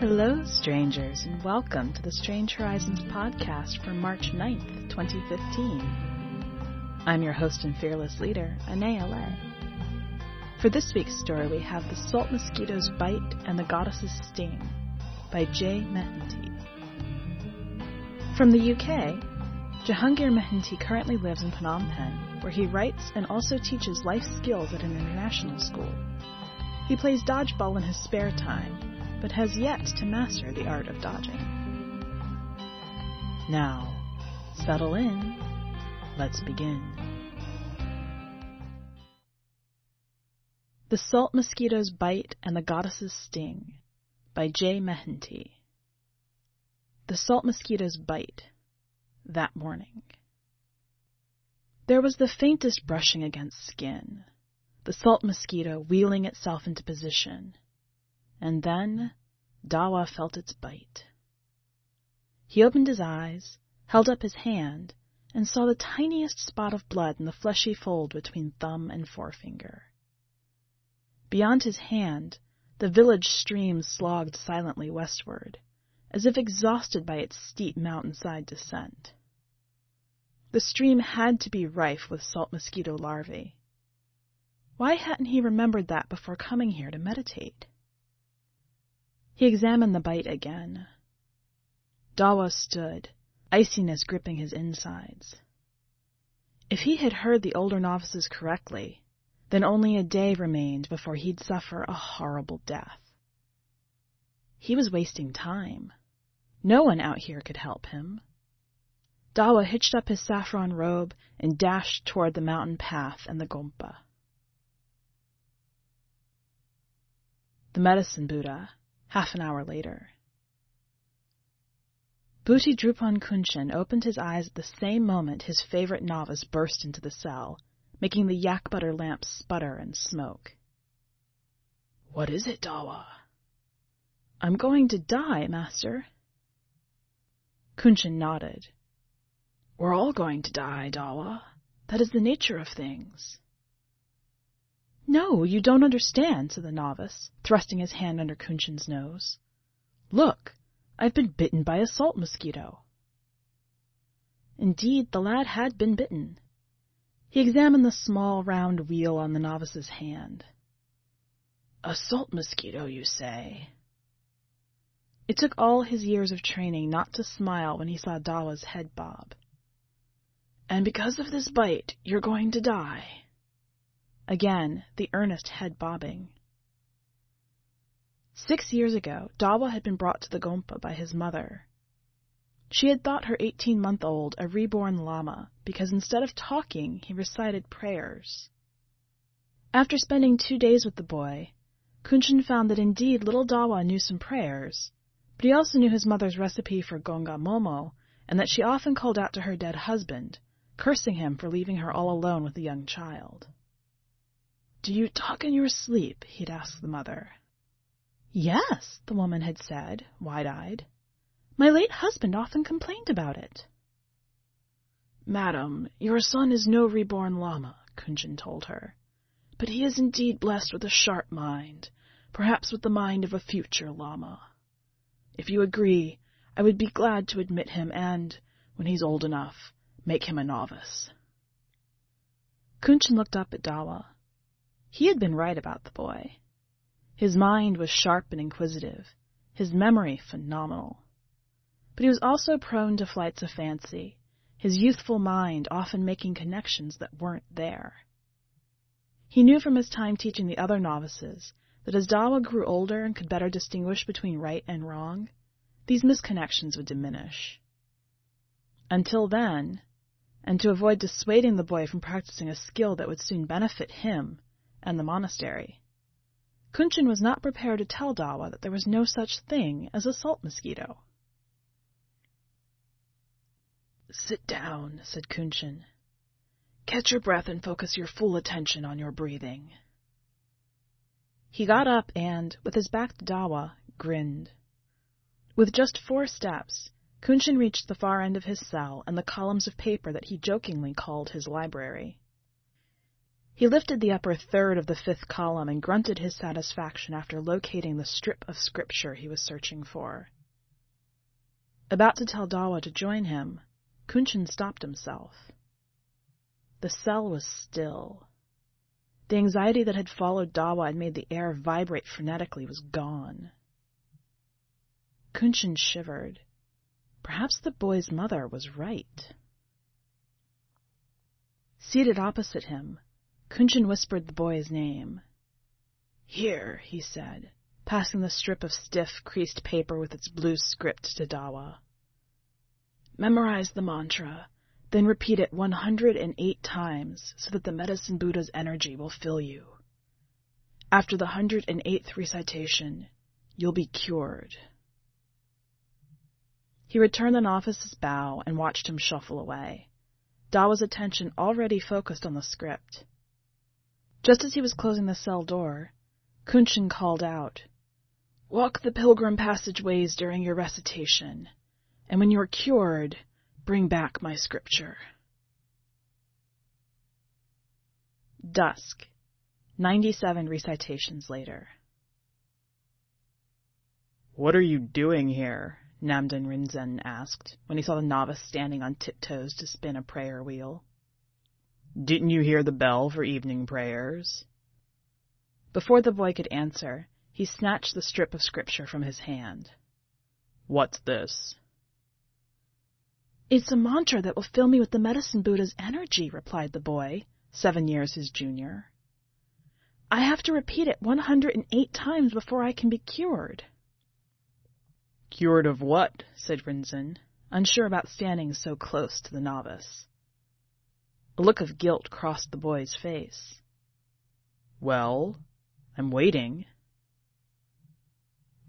Hello, strangers, and welcome to the Strange Horizons podcast for March 9th, 2015. I'm your host and fearless leader, Anaea. For this week's story, we have The Salt Mosquito's Bite and the Goddess's Sting by Jay Mehentee. From the UK, Jahangir Mehentee currently lives in Phnom Penh, where he writes and also teaches life skills at an international school. He plays dodgeball in his spare time, but has yet to master the art of dodging. Now, settle in. Let's begin. The Salt Mosquito's Bite and the Goddess's Sting by Jay Mehentee. The Salt Mosquito's Bite that morning. There was the faintest brushing against skin the salt mosquito wheeling itself into position. And then Dawa felt its bite. He opened his eyes, held up his hand, and saw the tiniest spot of blood in the fleshy fold between thumb and forefinger. Beyond his hand, the village stream slogged silently westward, as if exhausted by its steep mountainside descent. The stream had to be rife with salt mosquito larvae, why hadn't he remembered that before coming here to meditate? He examined the bite again. Dawa stood, iciness gripping his insides. If he had heard the older novices correctly, then only a day remained before he'd suffer a horrible death. He was wasting time. No one out here could help him. Dawa hitched up his saffron robe and dashed toward the mountain path and the Gompa. The Medicine Buddha, half an hour later. Bhuti Drupon Kunchen opened his eyes at the same moment his favorite novice burst into the cell, making the yak butter lamp sputter and smoke. What is it, Dawa? I'm going to die, master. Kunchen nodded. We're all going to die, Dawa. That is the nature of things. No, you don't understand, said the novice, thrusting his hand under Kunchen's nose. Look, I've been bitten by a salt mosquito. Indeed, the lad had been bitten. He examined the small round wheal on the novice's hand. A salt mosquito, you say? It took all his years of training not to smile when he saw Dawa's head bob. And because of this bite, you're going to die. Again, the earnest head bobbing. Six years ago, Dawa had been brought to the Gompa by his mother. She had thought her 18 month old a reborn Lama because instead of talking, he recited prayers. After spending two days with the boy, Kunchen found that indeed little Dawa knew some prayers, but he also knew his mother's recipe for gonga momo, and that she often called out to her dead husband, cursing him for leaving her all alone with the young child. Do you talk in your sleep? he'd asked the mother. Yes, the woman had said, wide-eyed. My late husband often complained about it. Madam, your son is no reborn Lama, Kunchen told her, but he is indeed blessed with a sharp mind, perhaps with the mind of a future Lama. If you agree, I would be glad to admit him and, when he's old enough, make him a novice. Kunchen looked up at Dawa. He had been right about the boy. His mind was sharp and inquisitive, his memory phenomenal. But he was also prone to flights of fancy, his youthful mind often making connections that weren't there. He knew from his time teaching the other novices that as Dawa grew older and could better distinguish between right and wrong, these misconnections would diminish. Until then, and to avoid dissuading the boy from practicing a skill that would soon benefit him, and the monastery. Kunchen was not prepared to tell Dawa that there was no such thing as a salt mosquito. Sit down, said Kunchen. Catch your breath and focus your full attention on your breathing. He got up and, with his back to Dawa, grinned. With just four steps, Kunchen reached the far end of his cell and the columns of paper that he jokingly called his library. He lifted the upper third of the fifth column and grunted his satisfaction after locating the strip of scripture he was searching for. About to tell Dawa to join him, Kunchen stopped himself. The cell was still. The anxiety that had followed Dawa and made the air vibrate frenetically was gone. Kunchen shivered. Perhaps the boy's mother was right. Seated opposite him, Kunchen whispered the boy's name. Here, he said, passing the strip of stiff, creased paper with its blue script to Dawa. Memorize the mantra, then repeat it 108 times so that the medicine Buddha's energy will fill you. After the 108th recitation, you'll be cured. He returned the novice's bow and watched him shuffle away. Dawa's attention already focused on the script. Just as he was closing the cell door, Kunchen called out, Walk the pilgrim passageways during your recitation, and when you are cured, bring back my scripture. Dusk, 97 recitations later. What are you doing here? Namden Rinzin asked, when he saw the novice standing on tiptoes to spin a prayer wheel. Didn't you hear the bell for evening prayers? Before the boy could answer, he snatched the strip of scripture from his hand. What's this? It's a mantra that will fill me with the medicine Buddha's energy, replied the boy, seven years his junior. I have to repeat it 108 times before I can be cured. Cured of what? said Rinzin, unsure about standing so close to the novice. A look of guilt crossed the boy's face. Well, I'm waiting.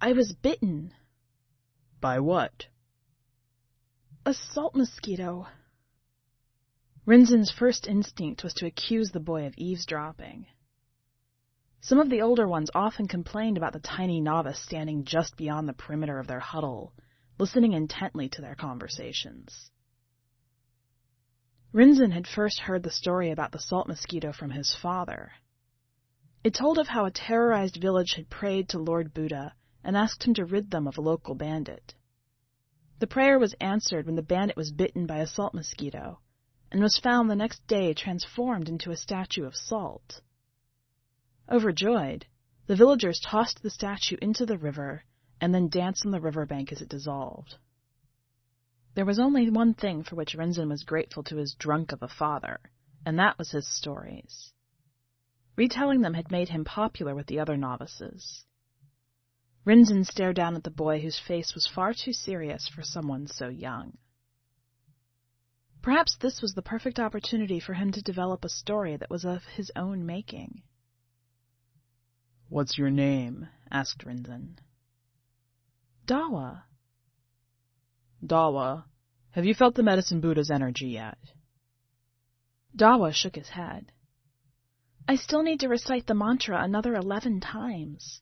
I was bitten. By what? A salt mosquito. Rinzin's first instinct was to accuse the boy of eavesdropping. Some of the older ones often complained about the tiny novice standing just beyond the perimeter of their huddle, listening intently to their conversations. Rinzin had first heard the story about the salt mosquito from his father. It told of how a terrorized village had prayed to Lord Buddha and asked him to rid them of a local bandit. The prayer was answered when the bandit was bitten by a salt mosquito and was found the next day transformed into a statue of salt. Overjoyed, the villagers tossed the statue into the river and then danced on the river bank as it dissolved. There was only one thing for which Rinzin was grateful to his drunk of a father, and that was his stories. Retelling them had made him popular with the other novices. Rinzin stared down at the boy whose face was far too serious for someone so young. Perhaps this was the perfect opportunity for him to develop a story that was of his own making. What's your name? asked Rinzin. Dawa. Dawa, have you felt the medicine Buddha's energy yet? Dawa shook his head. I still need to recite the mantra another eleven times.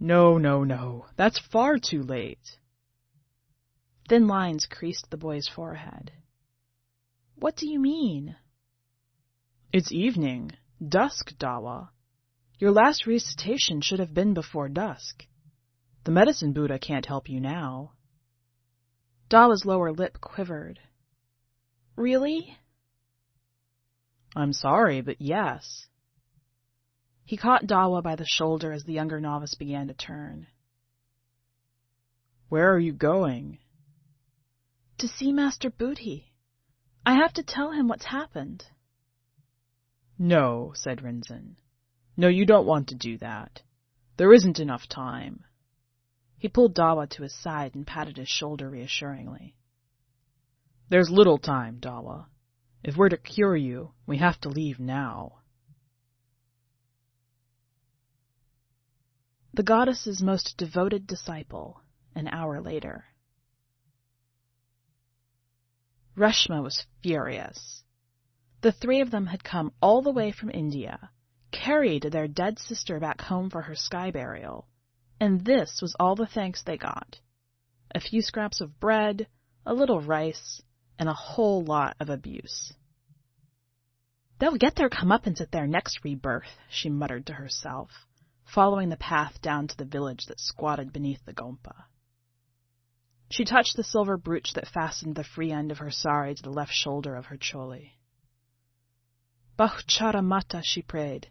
No, no, no. That's far too late. Thin lines creased the boy's forehead. What do you mean? It's evening. Dusk, Dawa. Your last recitation should have been before dusk. The medicine Buddha can't help you now. Dawa's lower lip quivered. Really? I'm sorry, but yes. He caught Dawa by the shoulder as the younger novice began to turn. Where are you going? To see Master Booty. I have to tell him what's happened. No, said Rinzin. No, you don't want to do that. There isn't enough time. He pulled Dawa to his side and patted his shoulder reassuringly. There's little time, Dawa. If we're to cure you, we have to leave now. The goddess's most devoted disciple, an hour later. Reshma was furious. The three of them had come all the way from India, carried their dead sister back home for her sky burial, and this was all the thanks they got. A few scraps of bread, a little rice, and a whole lot of abuse. They'll get their comeuppance at their next rebirth, she muttered to herself, following the path down to the village that squatted beneath the gompa. She touched the silver brooch that fastened the free end of her sari to the left shoulder of her choli. Bahuchara Mata, she prayed.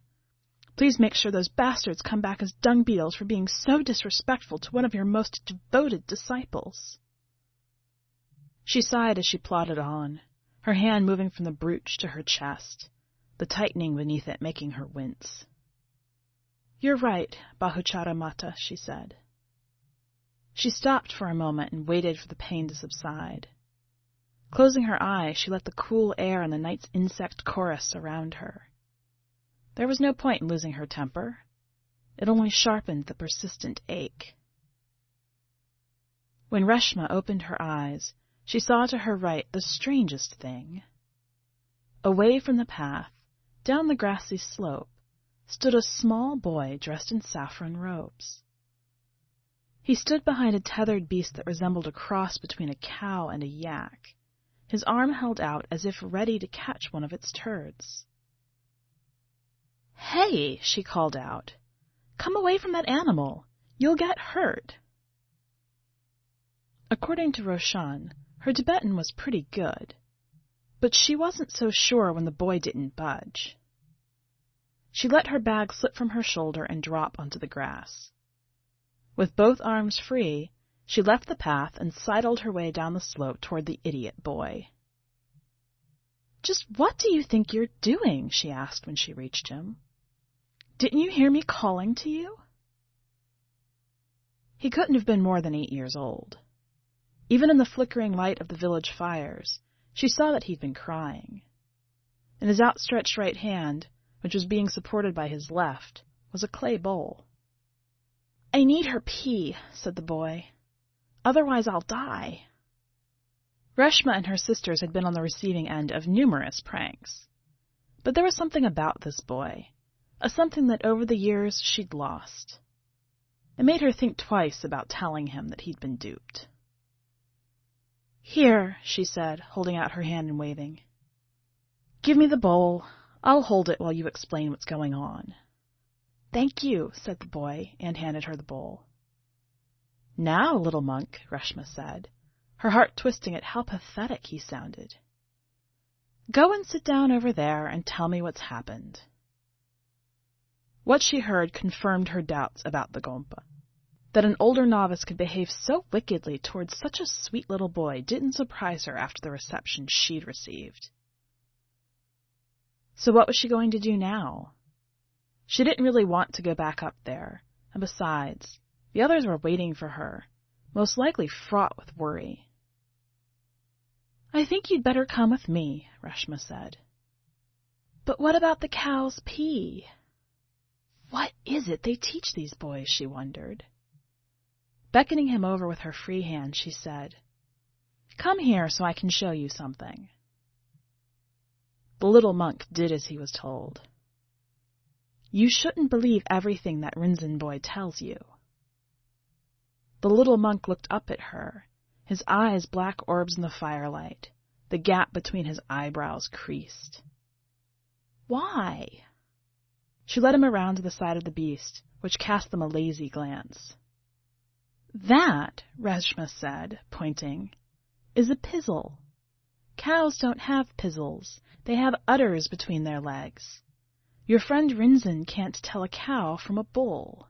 Please make sure those bastards come back as dung beetles for being so disrespectful to one of your most devoted disciples. She sighed as she plodded on, her hand moving from the brooch to her chest, the tightening beneath it making her wince. You're right, Bahuchara Mata, she said. She stopped for a moment and waited for the pain to subside. Closing her eyes, she let the cool air and the night's insect chorus surround her. There was no point in losing her temper. It only sharpened the persistent ache. When Reshma opened her eyes, she saw to her right the strangest thing. Away from the path, down the grassy slope, stood a small boy dressed in saffron robes. He stood behind a tethered beast that resembled a cross between a cow and a yak, his arm held out as if ready to catch one of its turds. Hey, she called out. Come away from that animal. You'll get hurt. According to Roshan, her Tibetan was pretty good, but she wasn't so sure when the boy didn't budge. She let her bag slip from her shoulder and drop onto the grass. With both arms free, she left the path and sidled her way down the slope toward the idiot boy. Just what do you think you're doing? she asked when she reached him. Didn't you hear me calling to you? He couldn't have been more than eight years old. Even in the flickering light of the village fires, she saw that he'd been crying. In his outstretched right hand, which was being supported by his left, was a clay bowl. I need her pee, said the boy. Otherwise I'll die. Reshma and her sisters had been on the receiving end of numerous pranks. But there was something about this boy, a something that over the years she'd lost. It made her think twice about telling him that he'd been duped. Here, she said, holding out her hand and waving. Give me the bowl. I'll hold it while you explain what's going on. Thank you, said the boy, and handed her the bowl. Now, little monk, Reshma said, her heart twisting at how pathetic he sounded. Go and sit down over there and tell me what's happened. What she heard confirmed her doubts about the Gompa. That an older novice could behave so wickedly towards such a sweet little boy didn't surprise her after the reception she'd received. So what was she going to do now? She didn't really want to go back up there, and besides, the others were waiting for her, most likely fraught with worry. I think you'd better come with me, Reshma said. But what about the cow's pee? What is it they teach these boys, she wondered. Beckoning him over with her free hand, she said, Come here so I can show you something. The little monk did as he was told. You shouldn't believe everything that Rinzin boy tells you. The little monk looked up at her, his eyes black orbs in the firelight, the gap between his eyebrows creased. Why? She led him around to the side of the beast, which cast them a lazy glance. That, Reshma said, pointing, is a pizzle. Cows don't have pizzles. They have udders between their legs. Your friend Rinzin can't tell a cow from a bull.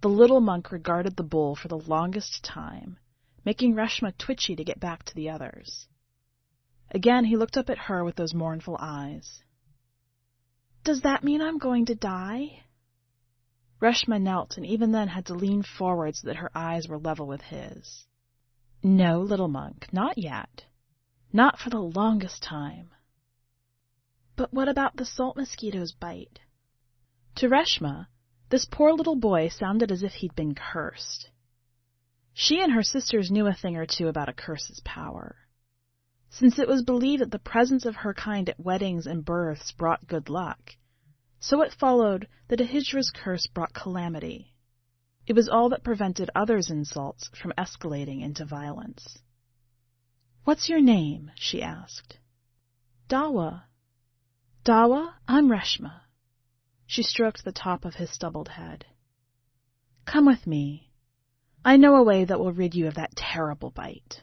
The little monk regarded the bull for the longest time, making Reshma twitchy to get back to the others. Again he looked up at her with those mournful eyes. Does that mean I'm going to die? Reshma knelt and even then had to lean forward so that her eyes were level with his. No, little monk, not yet. Not for the longest time. But what about the salt mosquito's bite? To Reshma, this poor little boy sounded as if he'd been cursed. She and her sisters knew a thing or two about a curse's power. Since it was believed that the presence of her kind at weddings and births brought good luck, so it followed that a hijra's curse brought calamity. It was all that prevented others' insults from escalating into violence. What's your name? she asked. Dawa. Dawa, I'm Reshma. She stroked the top of his stubbled head. Come with me. I know a way that will rid you of that terrible bite.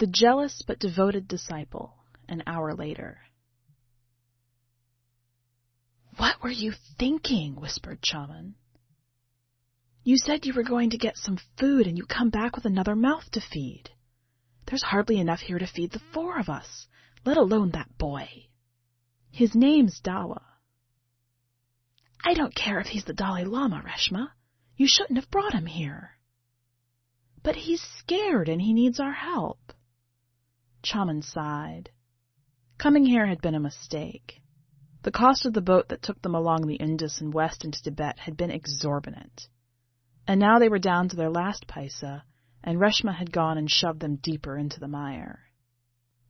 The jealous but devoted disciple, an hour later. What were you thinking? whispered Chaman. You said you were going to get some food and you come back with another mouth to feed. There's hardly enough here to feed the four of us, let alone that boy. His name's Dawa. I don't care if he's the Dalai Lama, Reshma. You shouldn't have brought him here. But he's scared and he needs our help. Chaman sighed. Coming here had been a mistake. The cost of the boat that took them along the Indus and west into Tibet had been exorbitant. And now they were down to their last paisa, and Reshma had gone and shoved them deeper into the mire.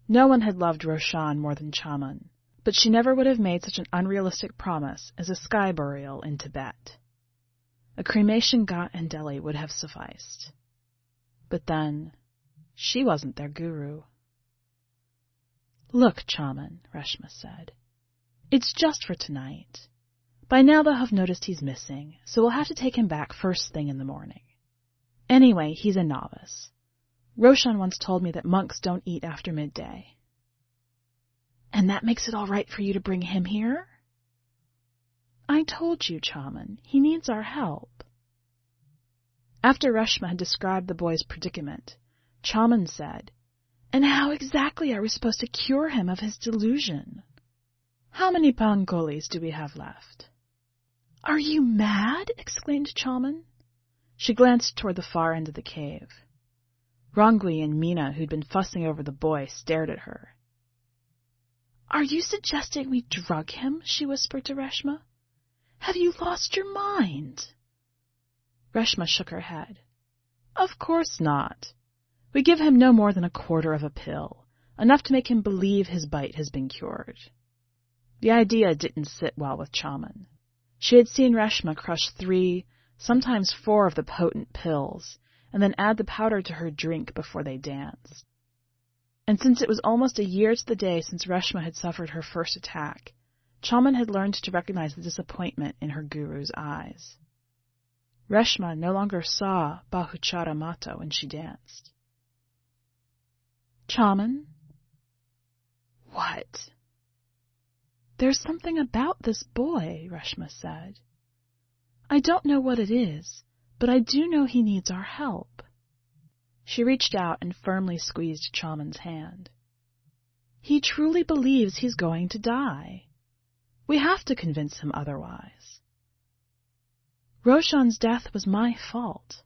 No one had loved Roshan more than Chaman, but she never would have made such an unrealistic promise as a sky burial in Tibet. A cremation ghat in Delhi would have sufficed. But then, she wasn't their guru. Look, Chaman, Reshma said. It's just for tonight. By now they'll have noticed he's missing, so we'll have to take him back first thing in the morning. Anyway, he's a novice. Roshan once told me that monks don't eat after midday. And that makes it all right for you to bring him here? I told you, Chaman, he needs our help. After Reshma had described the boy's predicament, Chaman said, And how exactly are we supposed to cure him of his delusion? How many pangolis do we have left? Are you mad? exclaimed Chaman. She glanced toward the far end of the cave. Rangui and Mina, who'd been fussing over the boy, stared at her. Are you suggesting we drug him? she whispered to Reshma. Have you lost your mind? Reshma shook her head. Of course not. We give him no more than a quarter of a pill, enough to make him believe his bite has been cured. The idea didn't sit well with Chaman. She had seen Reshma crush three, sometimes four of the potent pills, and then add the powder to her drink before they danced. And since it was almost a year to the day since Reshma had suffered her first attack, Chaman had learned to recognize the disappointment in her guru's eyes. Reshma no longer saw Bahuchara Mata when she danced. Chaman? What? There's something about this boy, Reshma said. I don't know what it is, but I do know he needs our help. She reached out and firmly squeezed Chaman's hand. He truly believes he's going to die. We have to convince him otherwise. Roshan's death was my fault.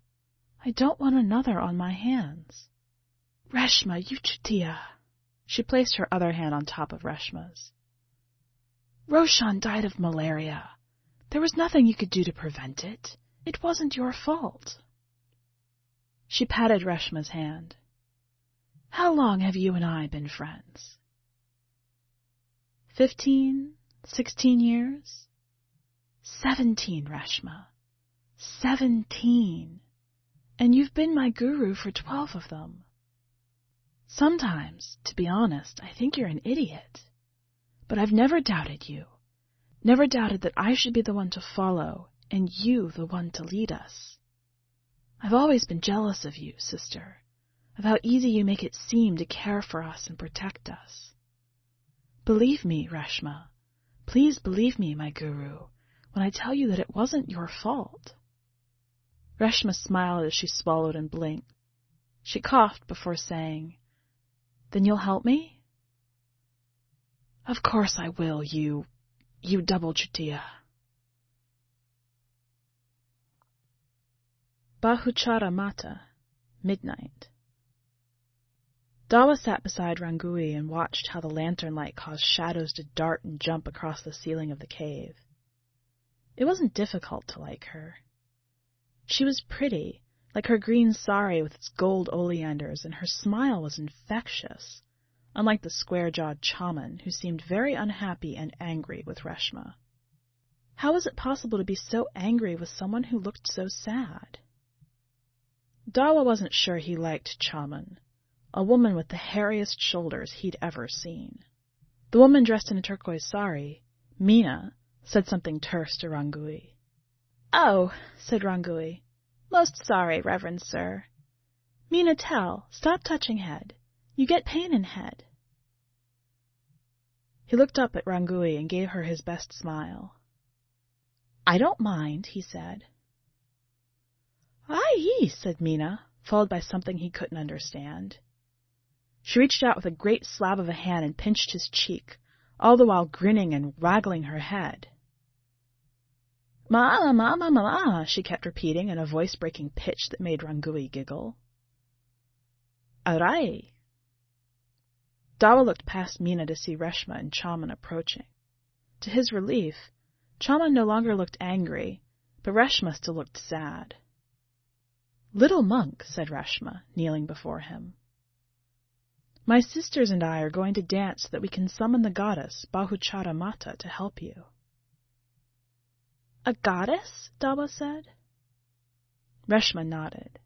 I don't want another on my hands. Reshma, you Chutia. She placed her other hand on top of Reshma's. Roshan died of malaria. There was nothing you could do to prevent it. It wasn't your fault. She patted Reshma's hand. How long have you and I been friends? Fifteen, sixteen years? Seventeen, Reshma. Seventeen. And you've been my guru for twelve of them. Sometimes, to be honest, I think you're an idiot. But I've never doubted you. Never doubted that I should be the one to follow and you the one to lead us. I've always been jealous of you, sister, of how easy you make it seem to care for us and protect us. Believe me, Reshma. Please believe me, my guru, when I tell you that it wasn't your fault. Reshma smiled as she swallowed and blinked. She coughed before saying, Then you'll help me? Of course I will, you, you double chutia. Bahuchara Mata, midnight. Dawa sat beside Rangui and watched how the lantern light caused shadows to dart and jump across the ceiling of the cave. It wasn't difficult to like her. She was pretty, like her green sari with its gold oleanders, and her smile was infectious unlike the square-jawed Chaman, who seemed very unhappy and angry with Reshma. How was it possible to be so angry with someone who looked so sad? Dawa wasn't sure he liked Chaman, a woman with the hairiest shoulders he'd ever seen. The woman dressed in a turquoise sari, Mina, said something terse to Rangui. Oh, said Rangui. Most sorry, Reverend Sir. Mina tell, stop touching head. You get pain in head. He looked up at Rangui and gave her his best smile. I don't mind, he said. Aye, said Mina, followed by something he couldn't understand. She reached out with a great slab of a hand and pinched his cheek, all the while grinning and waggling her head. Ma, ma, ma, ma, ma, she kept repeating in a voice-breaking pitch that made Rangui giggle. Arai. Dawa looked past Mina to see Reshma and Chaman approaching. To his relief, Chaman no longer looked angry, but Reshma still looked sad. Little monk, said Reshma, kneeling before him. My sisters and I are going to dance so that we can summon the goddess Bahuchara Mata to help you. A goddess? Dawa said. Reshma nodded.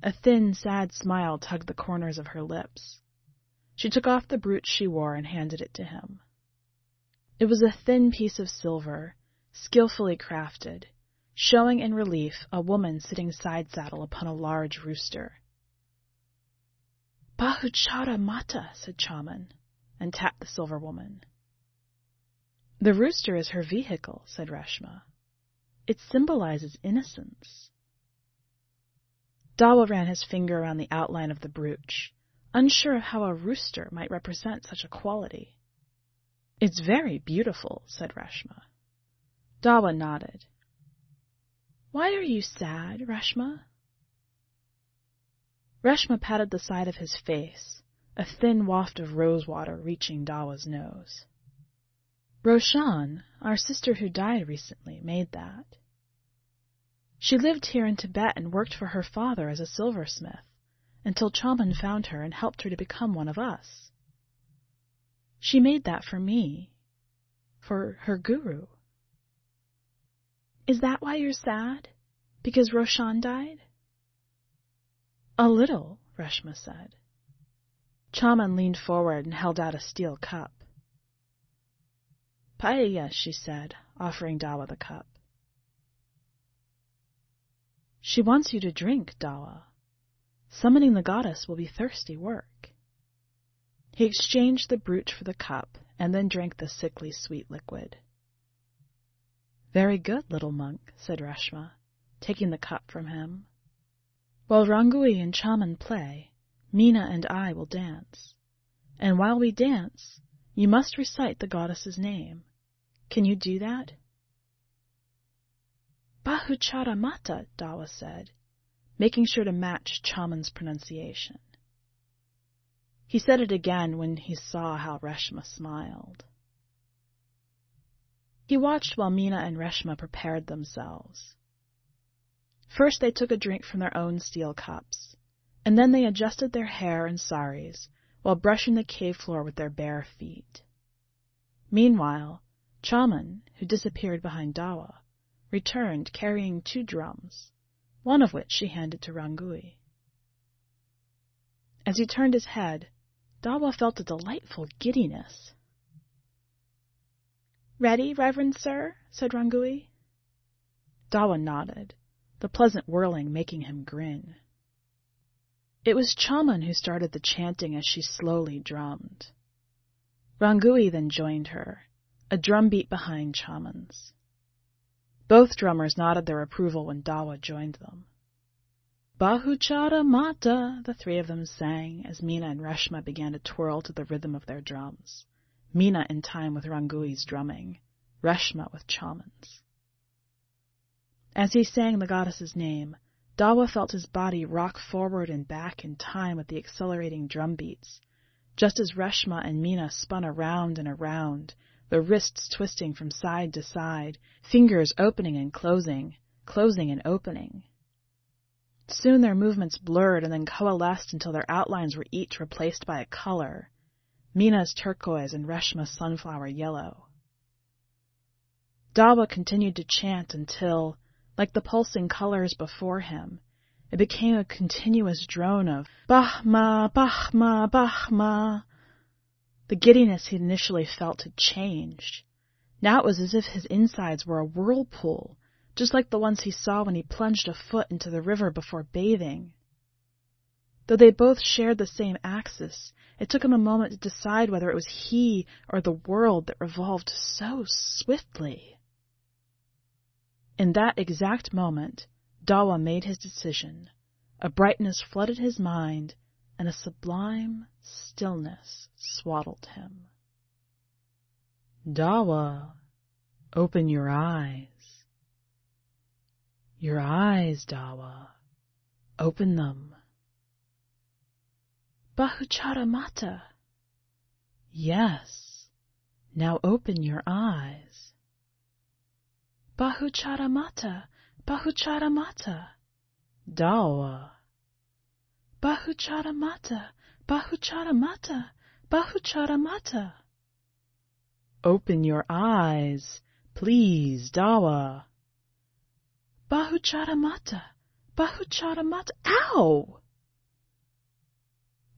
A thin, sad smile tugged the corners of her lips. She took off the brooch she wore and handed it to him. It was a thin piece of silver, skillfully crafted, showing in relief a woman sitting side saddle upon a large rooster. Bahuchara Mata, said Chaman, and tapped the silver woman. The rooster is her vehicle, said Reshma. It symbolizes innocence. Dawa ran his finger around the outline of the brooch, unsure of how a rooster might represent such a quality. It's very beautiful, said Reshma. Dawa nodded. Why are you sad, Rashma? Reshma patted the side of his face, a thin waft of rosewater reaching Dawa's nose. Roshan, our sister who died recently, made that. She lived here in Tibet and worked for her father as a silversmith until Chaman found her and helped her to become one of us. She made that for me, for her guru. Is that why you're sad? Because Roshan died? A little, Reshma said. Chaman leaned forward and held out a steel cup. Paella, she said, offering Dawa the cup. She wants you to drink, Dawa. Summoning the goddess will be thirsty work. He exchanged the brooch for the cup and then drank the sickly sweet liquid. Very good, little monk, said Reshma, taking the cup from him. While Rangui and Chaman play, Mina and I will dance. And while we dance, you must recite the goddess's name. Can you do that? Bahuchara Mata, Dawa said, making sure to match Chaman's pronunciation. He said it again when he saw how Reshma smiled. He watched while Mina and Reshma prepared themselves. First they took a drink from their own steel cups, and then they adjusted their hair and saris while brushing the cave floor with their bare feet. Meanwhile, Chaman, who disappeared behind Dawa, returned carrying two drums, one of which she handed to Rangui. As he turned his head, Dawa felt a delightful giddiness. Ready, Reverend Sir? said Rangui. Dawa nodded, the pleasant whirling making him grin. It was Chaman who started the chanting as she slowly drummed. Rangui then joined her, a drum beat behind Chaman's. Both drummers nodded their approval when Dawa joined them. Bahuchara Mata, the three of them sang as Mina and Reshma began to twirl to the rhythm of their drums, Mina in time with Rangui's drumming, Reshma with Chaman's. As he sang the goddess's name, Dawa felt his body rock forward and back in time with the accelerating drumbeats. just as Reshma and Mina spun around and around, the wrists twisting from side to side, fingers opening and closing, closing and opening. Soon their movements blurred and then coalesced until their outlines were each replaced by a color, Mina's turquoise and Reshma's sunflower yellow. Dawa continued to chant until, like the pulsing colors before him, It became a continuous drone of Bahma, Bahma, Bahma. The giddiness he'd initially felt had changed. Now it was as if his insides were a whirlpool, just like the ones he saw when he plunged a foot into the river before bathing. Though they both shared the same axis, it took him a moment to decide whether it was he or the world that revolved so swiftly. In that exact moment, Dawa made his decision. A brightness flooded his mind, and a sublime stillness swaddled him. Dawa, open your eyes. Your eyes, Dawa. Open them. Bahuchara Mata. Yes. Now open your eyes. Bahuchara Mata. Bahuchara Mata. Dawa. Bahuchara Mata. Bahuchara Mata. Bahuchara Mata. Open your eyes, please, Dawa. Bahuchara Mata. Bahuchara Mata. Ow!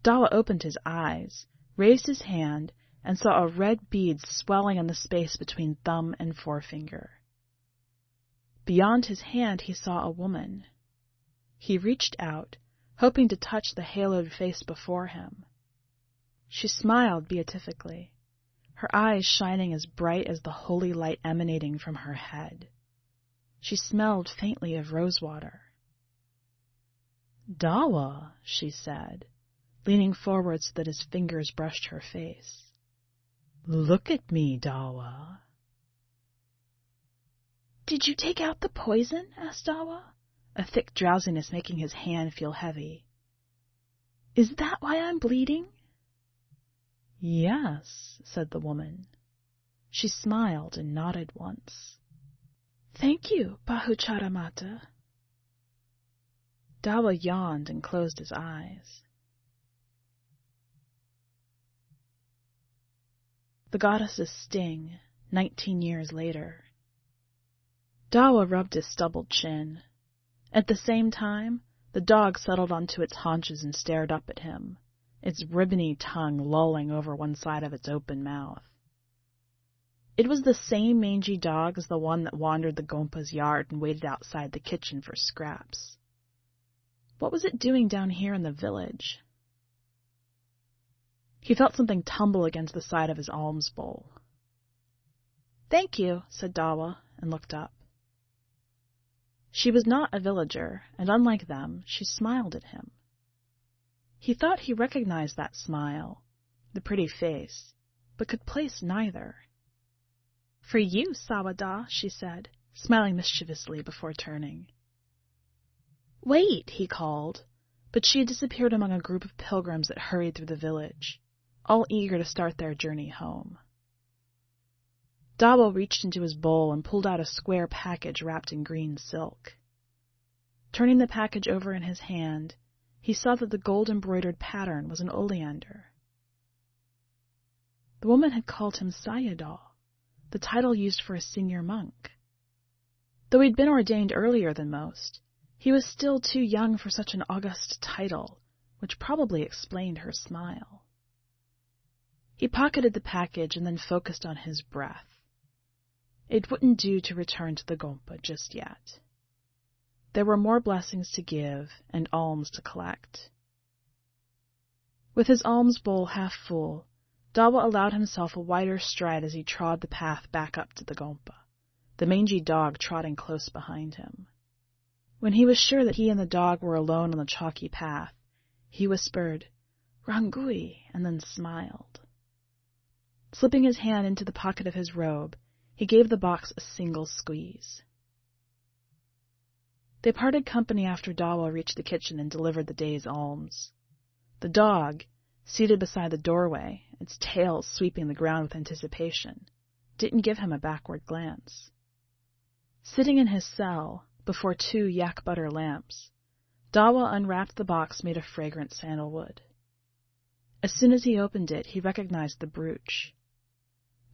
Dawa opened his eyes, raised his hand, and saw a red bead swelling in the space between thumb and forefinger. Beyond his hand he saw a woman. He reached out, hoping to touch the haloed face before him. She smiled beatifically, her eyes shining as bright as the holy light emanating from her head. She smelled faintly of rosewater. Dawa, she said, leaning forward so that his fingers brushed her face. Look at me, Dawa. Did you take out the poison? asked Dawa, a thick drowsiness making his hand feel heavy. Is that why I'm bleeding? Yes, said the woman. She smiled and nodded once. Thank you, Bahuchara Mata. Dawa yawned and closed his eyes. The goddess's sting, nineteen years later. Dawa rubbed his stubbled chin. At the same time, the dog settled onto its haunches and stared up at him, its ribbony tongue lolling over one side of its open mouth. It was the same mangy dog as the one that wandered the Gompa's yard and waited outside the kitchen for scraps. What was it doing down here in the village? He felt something tumble against the side of his alms bowl. Thank you, said Dawa, and looked up. She was not a villager, and unlike them, she smiled at him. He thought he recognized that smile, the pretty face, but could place neither. For you, Sayadaw, she said, smiling mischievously before turning. Wait, he called, but she had disappeared among a group of pilgrims that hurried through the village, all eager to start their journey home. Dawa reached into his bowl and pulled out a square package wrapped in green silk. Turning the package over in his hand, he saw that the gold embroidered pattern was an oleander. The woman had called him Sayadaw, the title used for a senior monk. Though he'd been ordained earlier than most, he was still too young for such an august title, which probably explained her smile. He pocketed the package and then focused on his breath. It wouldn't do to return to the Gompa just yet. There were more blessings to give and alms to collect. With his alms bowl half full, Dawa allowed himself a wider stride as he trod the path back up to the Gompa, the mangy dog trotting close behind him. When he was sure that he and the dog were alone on the chalky path, he whispered, Rangui, and then smiled. Slipping his hand into the pocket of his robe, he gave the box a single squeeze. They parted company after Dawa reached the kitchen and delivered the day's alms. The dog, seated beside the doorway, its tail sweeping the ground with anticipation, didn't give him a backward glance. Sitting in his cell, before two yak butter lamps, Dawa unwrapped the box made of fragrant sandalwood. As soon as he opened it, he recognized the brooch.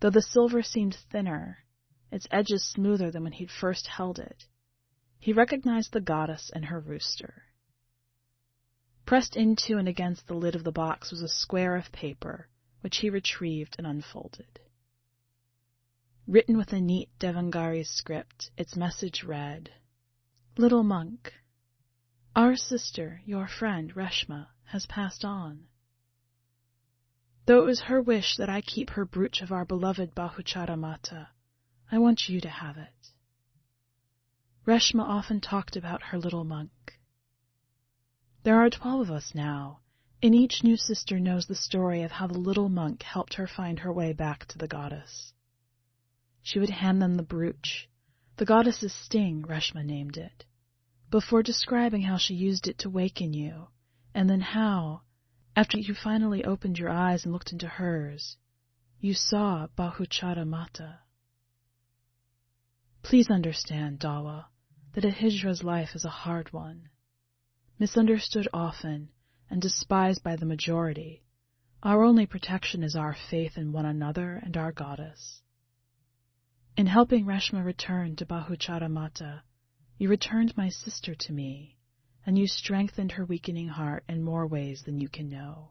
Though the silver seemed thinner, its edges smoother than when he'd first held it, he recognized the goddess and her rooster. Pressed into and against the lid of the box was a square of paper, which he retrieved and unfolded. Written with a neat Devanagari script, its message read, Little monk, our sister, your friend, Reshma, has passed on. Though it was her wish that I keep her brooch of our beloved Bahuchara Mata, I want you to have it. Reshma often talked about her little monk. There are twelve of us now, and each new sister knows the story of how the little monk helped her find her way back to the goddess. She would hand them the brooch, the goddess's sting, Reshma named it, before describing how she used it to waken you, and then how, after you finally opened your eyes and looked into hers, you saw Bahuchara Mata. Please understand, Dawa, that a Hijra's life is a hard one. Misunderstood often and despised by the majority, our only protection is our faith in one another and our goddess. In helping Reshma return to Bahuchara Mata, you returned my sister to me, and you strengthened her weakening heart in more ways than you can know.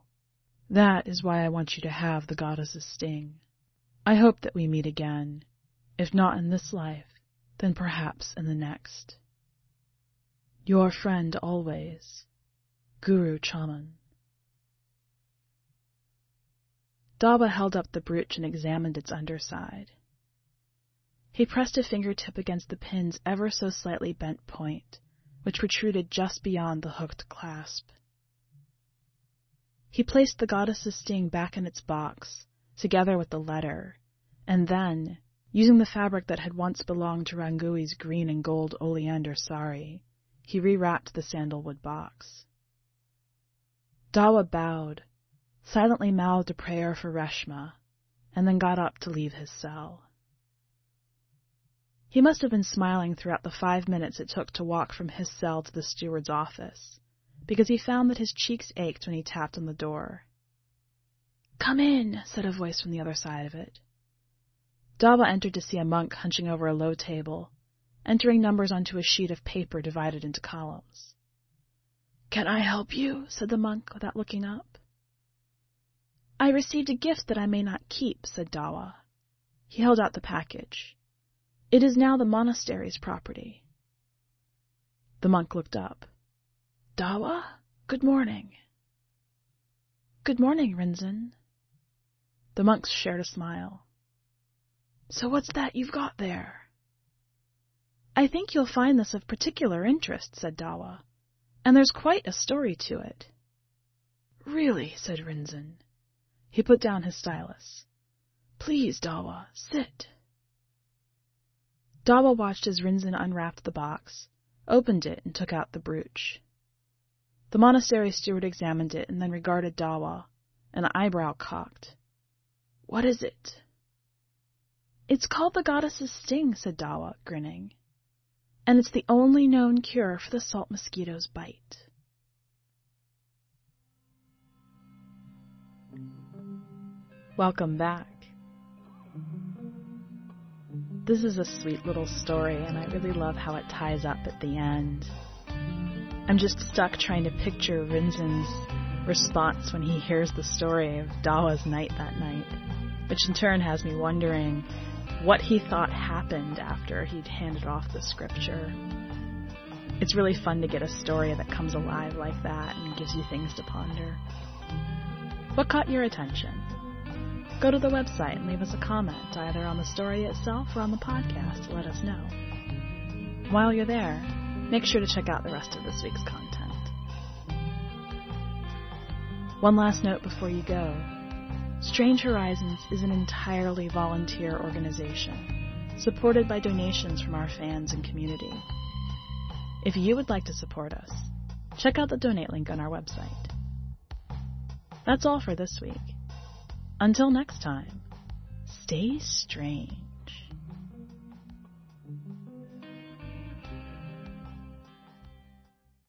That is why I want you to have the goddess's sting. I hope that we meet again, if not in this life, then perhaps in the next. Your friend always, Guru Chaman. Dawa held up the brooch and examined its underside. He pressed a fingertip against the pin's ever so slightly bent point, which protruded just beyond the hooked clasp. He placed the goddess's sting back in its box, together with the letter, and then, Using the fabric that had once belonged to Rangui's green and gold oleander sari, he rewrapped the sandalwood box. Dawa bowed, silently mouthed a prayer for Reshma, and then got up to leave his cell. He must have been smiling throughout the five minutes it took to walk from his cell to the steward's office, because he found that his cheeks ached when he tapped on the door. Come in, said a voice from the other side of it. Dawa entered to see a monk hunching over a low table, entering numbers onto a sheet of paper divided into columns. Can I help you? said the monk without looking up. I received a gift that I may not keep, said Dawa. He held out the package. It is now the monastery's property. The monk looked up. Dawa, good morning. Good morning, Rinzin. The monks shared a smile. So what's that you've got there? I think you'll find this of particular interest, said Dawa, and there's quite a story to it. Really, said Rinzin. He put down his stylus. Please, Dawa, sit. Dawa watched as Rinzin unwrapped the box, opened it, and took out the brooch. The monastery steward examined it and then regarded Dawa, an eyebrow cocked. What is it? It's called the goddess's sting, said Dawa, grinning. And it's the only known cure for the salt mosquito's bite. Welcome back. This is a sweet little story, and I really love how it ties up at the end. I'm just stuck trying to picture Rinzin's response when he hears the story of Dawa's night that night, which in turn has me wondering what he thought happened after he'd handed off the scripture. It's really fun to get a story that comes alive like that and gives you things to ponder. What caught your attention? Go to the website and leave us a comment either on the story itself or on the podcast to let us know. While you're there, make sure to check out the rest of this week's content. One last note before you go. Strange Horizons is an entirely volunteer organization, supported by donations from our fans and community. If you would like to support us, check out the donate link on our website. That's all for this week. Until next time, stay strange.